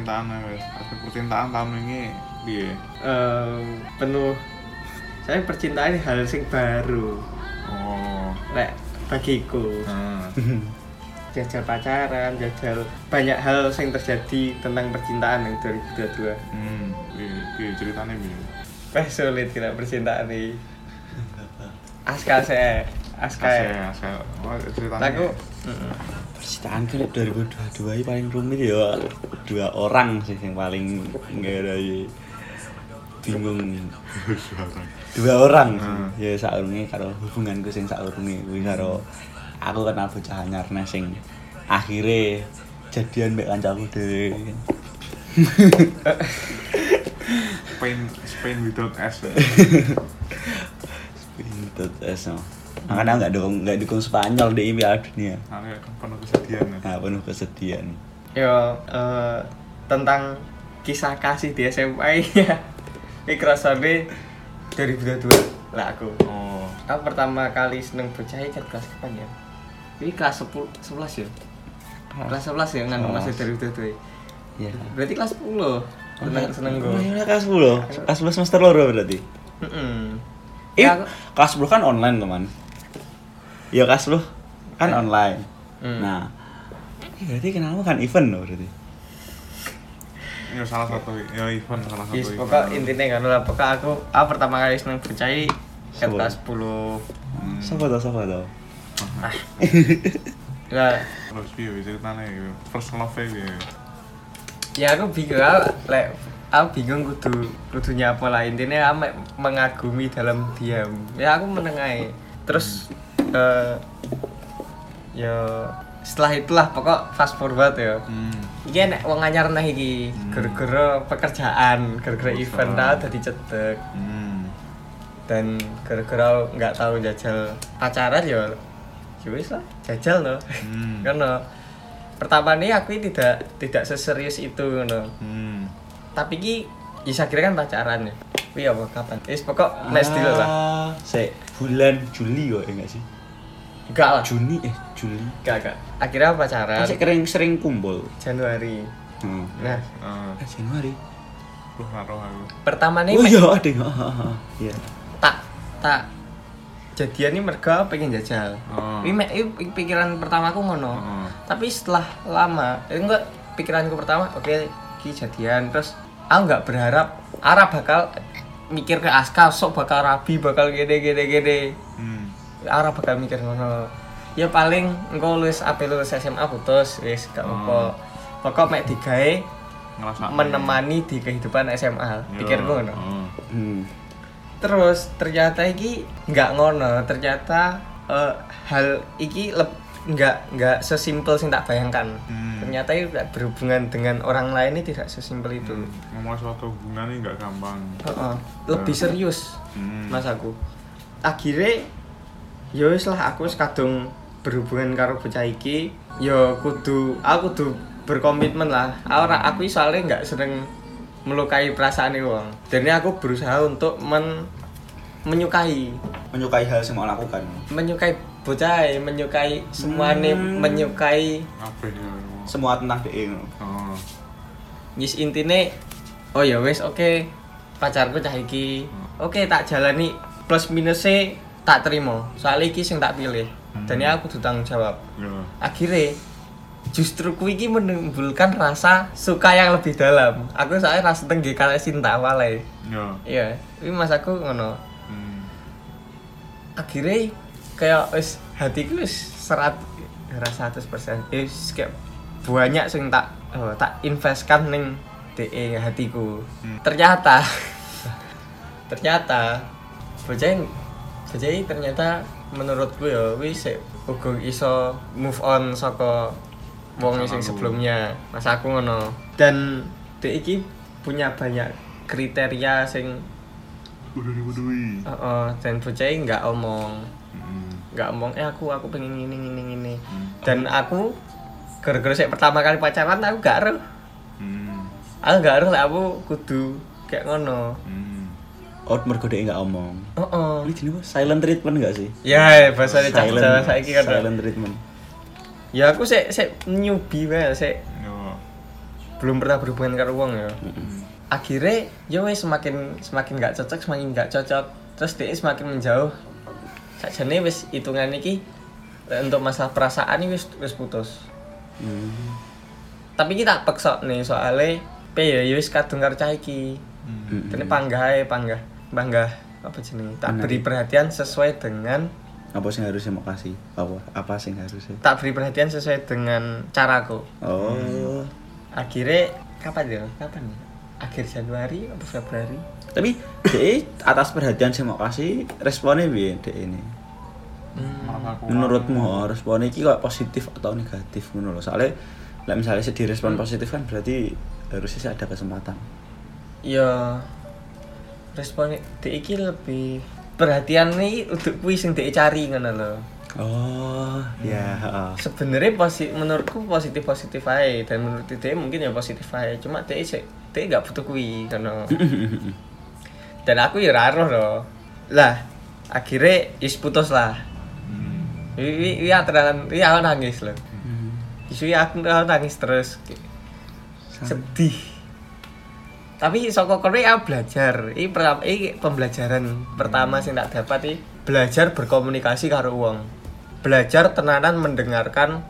percintaan wes aspek percintaan tahun ini piye? Em, penuh. Saya percintaan hal sing baru. Oh. Lek bagiku. Nah. jajal pacaran jajal banyak hal yang terjadi tentang percintaan yang 2022 hmm piye ceritanya piye? Wah sulit kira percintaan nih Aska saya Aska Aska ya Aska oh ceritanya Aku mm, Percintaan kan 2022 ini paling rumit ya dua orang sih yang paling enggak ada ya. bingung dua orang Hmm. ya saurunge karo hubunganku sing saurunge kuwi karo aku kenal bocah anyar sing akhirnya jadian mbek kancaku dhewe Spain Spain without S Pintet es no. Makanya nggak dukung nggak dukung Spanyol di Piala Dunia. nah kayak penuh kesedihan ya Nah, penuh kesedihan. Yo eh, Tentang kisah kasih di SMA ya Ini kerasanya 2022 lah aku oh Aku pertama kali seneng bocah ini kan kelas kapan ya? Ini kelas 10, 11 ya? Kelas 11 ya ngandung Oh. masih 2022 Iya. Berarti kelas 10 Seneng, seneng gue iya, kelas 10. Kelas 10 semester loro berarti. Eh, Ya, aku- kelas 10 kan online, teman. Iya, kelas 10 kan online. Hmm. Nah, eh, berarti kenalmu kan event loh berarti. ya salah satu ya event salah satu Yes, event. pokok intinya kan lah pokok aku aku pertama kali seneng bocah ini Siapa? kelas 10 Hmm. Siapa tau, siapa tau? lah terus piye ceritanya ya? first love nya piye ya aku bingung aku, lek aku bingung kudu kudu nyapa lah. Intinya aku mek mengagumi dalam diam. Ya aku menengai terus eh ya setelah itulah pokok fast forward ya. Hmm. Iki nek wong anyar nah iki. Hmm. gara-gara pekerjaan, gara-gara event tau dadi cedek. Hmm. Dan gara-gara nggak tahu jajal pacaran ya ya wis lah jajal no. Hmm. Karena pertama nih aku tidak tidak seserius itu no hmm tapi ki ya saya kira kan pacaran ya Wih apa kapan? Wis pokok next dulu lah. Ah, Se bulan Juli kok ya enggak sih? Enggak lah. Juni eh Juli. Enggak, enggak. Akhirnya pacaran Kan sering sering kumpul. Januari. Hmm. Nah, ah Eh, Januari. aku pertama nih Oh iya, ada yang ah, ah, ah. Iya. tak tak jadian nih mereka pengen jajal. Oh. Ini mek- ini pikiran pertama aku ngono. Heeh. Tapi setelah lama, eh, enggak pikiranku pertama, oke ki jadian. Terus aku nggak berharap Arab bakal mikir ke Aska sok bakal rabi bakal gede gede gede. Hmm. Arab bakal mikir ngono. Ya paling engko lulus apa lulus SMA putus wis gak apa pokok mek digawe menemani di kehidupan SMA pikirku ngono. Oh. Hmm. terus ternyata iki nggak ngono. Ternyata eh, hal iki leb- nggak nggak sesimpel sing tak bayangkan. Hmm. ternyata itu berhubungan dengan orang lain ini tidak sesimpel itu. Ngomong suatu hubungan ini nggak gampang. Heeh. lebih serius hmm. Mas aku. Akhirnya ya wis lah aku wis kadung berhubungan karo bocah iki. Ya kudu aku kudu berkomitmen lah. Ora- aku soalnya nggak sering melukai perasaan wong. Ini aku berusaha untuk men menyukai. Menyukai hal yang mau lakukan. menyukai bocah menyukai semuanya Hmm. menyukai ya Semua tentang DE ngono. oh. Yes intine oh ya wes oke. Pacarku cah iki. Oke tak jalani plus minusnya tak terima. Soalnya iki sing tak pilih. Dan ini aku kudu tanggung jawab. Ya. Akhirnya justru ku iki menimbulkan rasa suka yang lebih dalam. Aku soalnya rasa tinggi kali cinta awalnya. Ya. Iya. Ini mas aku ngono. Hmm. Akhirnya kayak wis hatiku wis serat rasa 100% wis kayak banyak sing tak oh, tak investkan ning DE hatiku. Hmm. ternyata ternyata bocah bocah ternyata menurutku ya wis uga iso move on saka wong sing sebelumnya. Mas aku ngono. Dan DE iki punya banyak kriteria sing udah dibudui Heeh, dan bocah nggak omong, nggak omong, eh aku aku pengen ini ini ini. Hmm. Dan aku gara-gara saya pertama kali pacaran aku gak eruh. hmm Aku gak eruh lah aku kudu kayak ngono. hmm Out mergo DE enggak omong. Heeh. Ini jenis apa? Silent treatment enggak sih? Ya, bahasa Jawa saiki kan. silent treatment. Ya aku sik sik newbie wae, sik ya belum pernah berhubungan karo wong ya Hmm. akhirnya ya wes semakin semakin nggak cocok semakin nggak cocok terus dia semakin menjauh sakjane wis hitungan iki eh, untuk masalah perasaan wis wis putus Hmm. tapi kita peksa nih soalnya pe ya wis kadung karo cah iki Hmm. ini panggah ae, panggah panggah apa jenenge tak beri perhatian sesuai dengan Apa sih harusnya mau kasih? Apa? Apa sih harusnya? tak beri perhatian sesuai dengan caraku Oh. akhirnya kapan ya kapan ya? Akhir Januari atau Februari Tapi DE atas perhatian sih mau kasih responnya bi DE ini. Kurang. Menurutmu oh, responnya ini kok positif atau negatif menurut? Soalnya lah misalnya sedih respon positif kan berarti harusnya sih ada kesempatan. ya respon dia iki lebih perhatian nih untuk kuis yang dia cari ngono lho Oh, ya. heeh. sebenarnya posi menurutku positif positif aja dan menurut dia mungkin ya positif aja cuma dia sih dia nggak butuh kui karena dan aku ya raro loh lah akhirnya is putus lah Hmm. Wi terangan wi aku nangis loh Hmm. isu aku, aku nangis terus sedih tapi soko kono aku belajar ini pertama ini pembelajaran pertama sih tak dapat ini belajar berkomunikasi karo wong belajar tenanan mendengarkan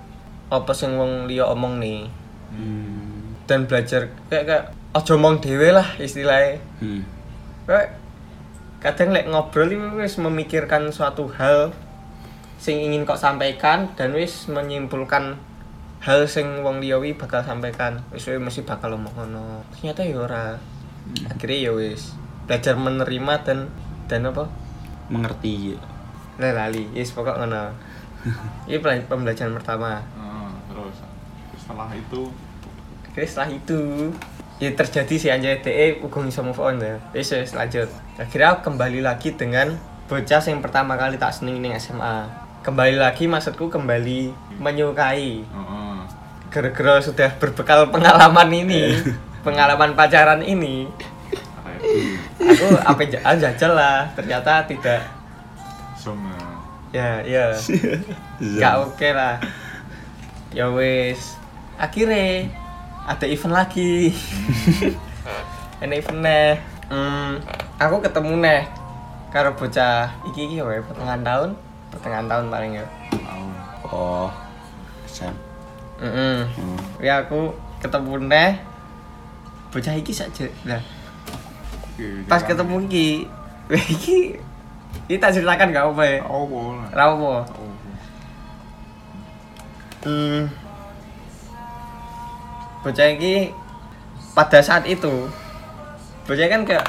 apa sing wong liya omong nih Hmm. dan belajar kayak kayak ojo omong dhewe lah istilahnya. Hmm. kayak kadang lek ngobrol ini wis memikirkan suatu hal sing ingin kok sampaikan dan wis menyimpulkan hal sing wong liya wi bakal sampaikan. Wis mesti bakal omong ngono. Ternyata ya ora. Akhirnya ya wis belajar menerima dan dan apa? Mengerti. lah lali yes pokok ngono ini pembelajaran pertama. Ah, terus. Setelah itu? Oke setelah itu ya terjadi si anjay DE uga iso move on ya. Wis wis lanjut. Akhirnya aku kembali lagi dengan bocah yang pertama kali tak seneng ning SMA kembali lagi maksudku kembali menyukai. Gara-gara sudah berbekal pengalaman ini pengalaman pacaran ini. Aku apa ja- jajal lah. Ternyata tidak ya ya. nggak oke lah ya wes akhirnya ada event lagi ada event nih hmm, aku ketemu nih karo bocah iki iki wae pertengahan tahun pertengahan tahun paling ya Tahu. Oh. Sam. mm Hmm. ya aku ketemu nih bocah iki saja lah Oke, pas jangan- ketemu iki iki ini tak ceritakan gak apa ya boleh. rawo Oh, Hmm. Bocah ini pada saat itu bocah kan kayak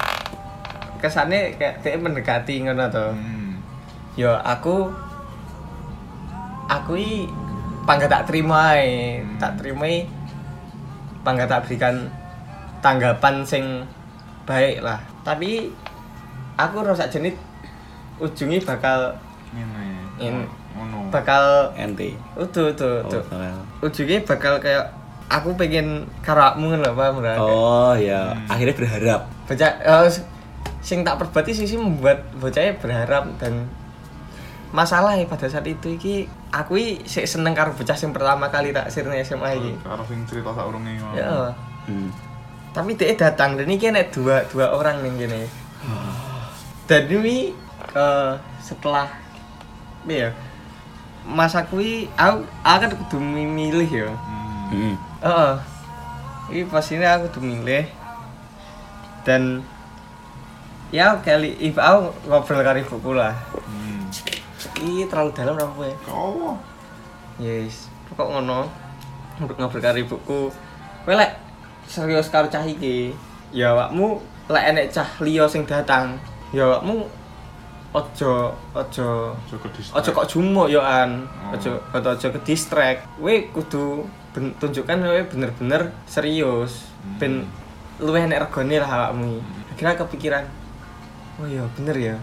kesannya kayak dia mendekati ngono to. Hmm. Ya aku aku i pangga tak terima ae, Hmm. tak terima i pangga tak berikan tanggapan sing baik lah. Tapi aku rasa jenis ujungnya bakal Ini. Bakal Ente. utuh utuh Oh, utuh. bakal. ujungnya bakal kayak aku pengen karakmu ngono paham ora? Oh ya, Hmm. akhirnya berharap. Bocah eh, s- sing tak perbuati sih membuat bocahnya berharap dan masalah ya pada saat itu iki aku i sik seneng karo bocah sing pertama kali tak sirne SMA iki. Karo sing cerita sak urunge. Ya. Hmm. Tapi dia datang dan ini nek dua dua orang nih gini. Dan ini eh, setelah ya masa kui aku aku kan kudu milih ya. Hmm. Hmm. Heeh. Ini pas ini aku tuh milih dan ya kali ibu aku ngobrol karo ibuku lah. Hmm. Ini terlalu dalam apa ya? Kau. Yes, pokok ngono. Ngobrol ngobrol karo ibuku. Kowe lek serius karo cah iki, ya awakmu lek enek cah liya sing datang, ya awakmu ojo ojo Ojo ojo kok jumuk yo an Oh. ojo ojo ojo ke distract we kudu ben, tunjukkan we bener-bener serius Hmm. ben luwih enek regane lah awakmu akhirnya kepikiran oh iya bener ya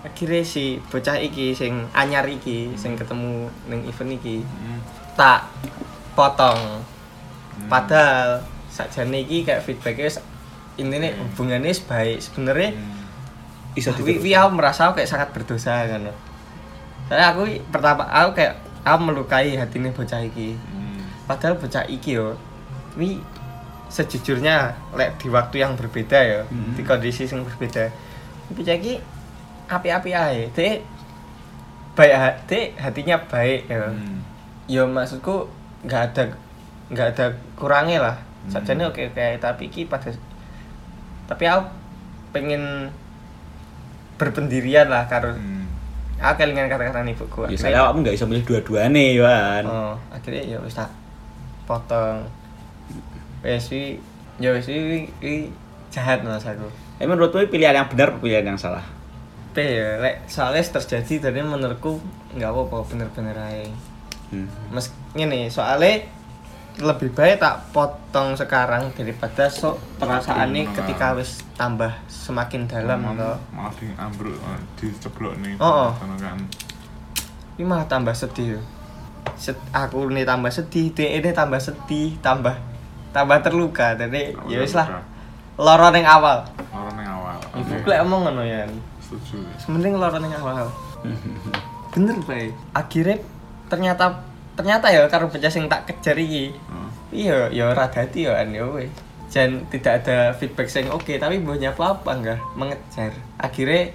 akhirnya si bocah iki sing anyar iki sing ketemu ning event iki Hmm. tak potong Hmm. padahal sakjane iki kayak feedbacknya intinya Hmm. hubungannya wis baik sebenarnya Hmm. Bisa Wi, wi aku merasa aku kayak sangat berdosa kan. Soalnya aku pertama aku kayak aku melukai hati ini bocah iki. Hmm. Padahal bocah iki yo, wi sejujurnya lek di waktu yang berbeda ya Hmm. di kondisi yang berbeda bocah iki api-api ae dek baik ha- dek hatinya baik ya Hmm. ya maksudku nggak ada nggak ada kurangnya lah Hmm. sajane oke oke tapi ki pada tapi aku pengen berpendirian lah karo Hmm. aku kelingan kata-kata ibuku Ya Akhirnya- saya kamu nggak bisa milih dua-duanya Wan. oh akhirnya ya wis tak potong wis wi ya wis wi, wi jahat mas aku Emang menurutmu ini pilihan yang benar pilihan yang salah? P ya lek soalnya terjadi dari menurutku nggak apa-apa bener-bener aja Hmm. Mes ngene soalnya lebih baik tak potong sekarang daripada sok perasaannya Betul, ketika wis tambah semakin dalam Malah- loh malah di ambruk eh, diceblok nih Oh, oh. kan. Ini malah tambah sedih Set, aku ini tambah sedih dia ini tambah sedih tambah tambah terluka jadi ya wis lah. loro ning awal. Orang yang awal. Ibu Oke, lek omong ngono ya. Setuju. Mending loro ning awal. Bener bae akhirnya ternyata ternyata ya karo bocah sing tak kejar iki Heeh. iya ya ora dadi ya an ya weh dan tidak ada feedback yang oke tapi banyak apa apa enggak mengejar akhirnya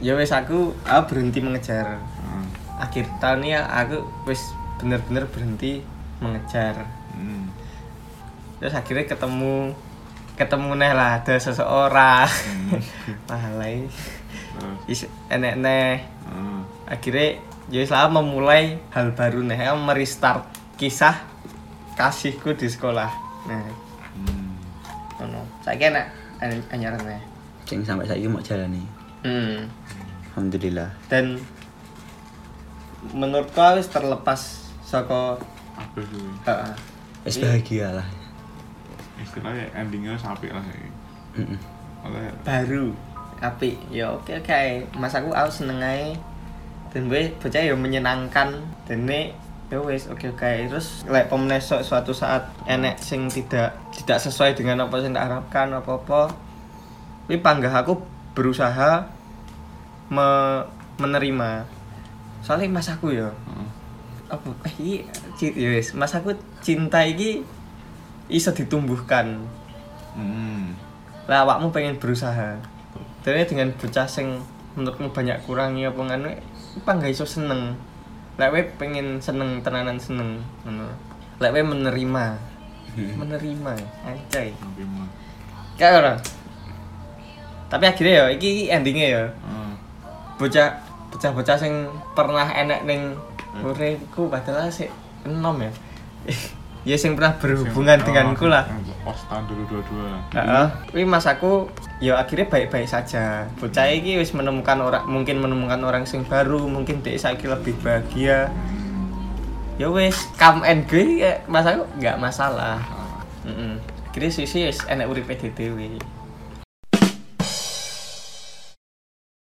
ya wes aku aku berhenti mengejar Heeh. akhir tahun ya aku wes bener-bener berhenti mengejar Hmm. terus akhirnya ketemu ketemu nih lah ada seseorang Hmm. malai Terus, is enek neh heeh. akhirnya ya saya memulai hal baru nih aku merestart kisah kasihku di sekolah nah Hmm. ngono saiki enak an- anyaran nih Sing sampai saya mau jalan nih. hmm. Alhamdulillah. dan menurutku harus terlepas saka apa sih Iya. bahagia lah. istilahnya endingnya sampai lah ini Mm-mm. oleh baru apik ya oke oke mas aku aku seneng dan gue bocah ya menyenangkan. Dan ini ya wes oke oke. Terus lek pemenang su- suatu saat enek sing tidak tidak sesuai dengan apa yang tak harapkan apa apa ini panggah aku berusaha me- menerima. Soalnya mas aku ya Heeh. apa eh iki ci- ya wes mas aku cinta iki iso ditumbuhkan. Hmm. lah awakmu pengen berusaha. Dan dengan bocah sing menurutmu banyak kurangnya apa ngono apa nggak iso seneng. Lek we pengen seneng tenanan seneng ngono. Lek we menerima. Menerima anjay. Mah. kayak orang tapi akhirnya ya iki, endingnya ya. Heeh. bocah bocah bocah sing pernah enek ning uripku padahal sih enom ya ya sing pernah berhubungan Sing- denganku lah Pas tahun 2022 Heeh. Kuwi mas aku ya akhirnya baik-baik saja. Bocah iki wis menemukan orang mungkin menemukan orang sing baru, mungkin dia saiki lebih bahagia. Hmm. Ya wis, come and go ya mas aku nggak masalah. Ah. Heeh. Akhirnya sisi enek uripe dhewe.